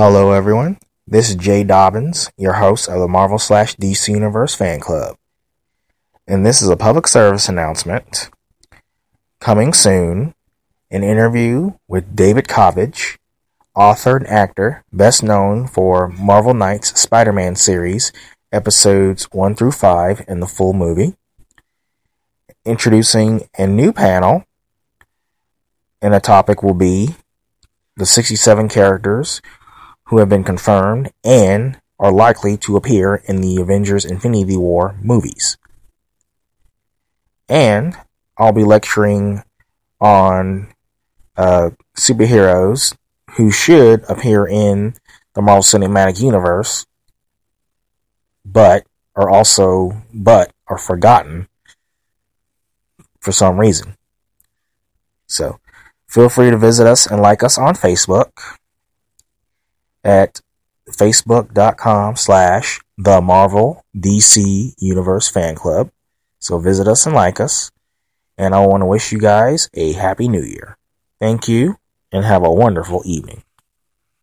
Hello, everyone. This is Jay Dobbins, your host of the Marvel slash DC Universe fan club. And this is a public service announcement. Coming soon, an interview with David Kovich, author and actor, best known for Marvel Knights Spider Man series, episodes 1 through 5, and the full movie. Introducing a new panel, and the topic will be the 67 characters who have been confirmed and are likely to appear in the Avengers Infinity War movies. And I'll be lecturing on uh, superheroes who should appear in the Marvel Cinematic Universe, but are also but are forgotten for some reason. So feel free to visit us and like us on Facebook at facebook.com slash the Marvel DC Universe Fan Club. So visit us and like us. And I want to wish you guys a happy new year. Thank you and have a wonderful evening.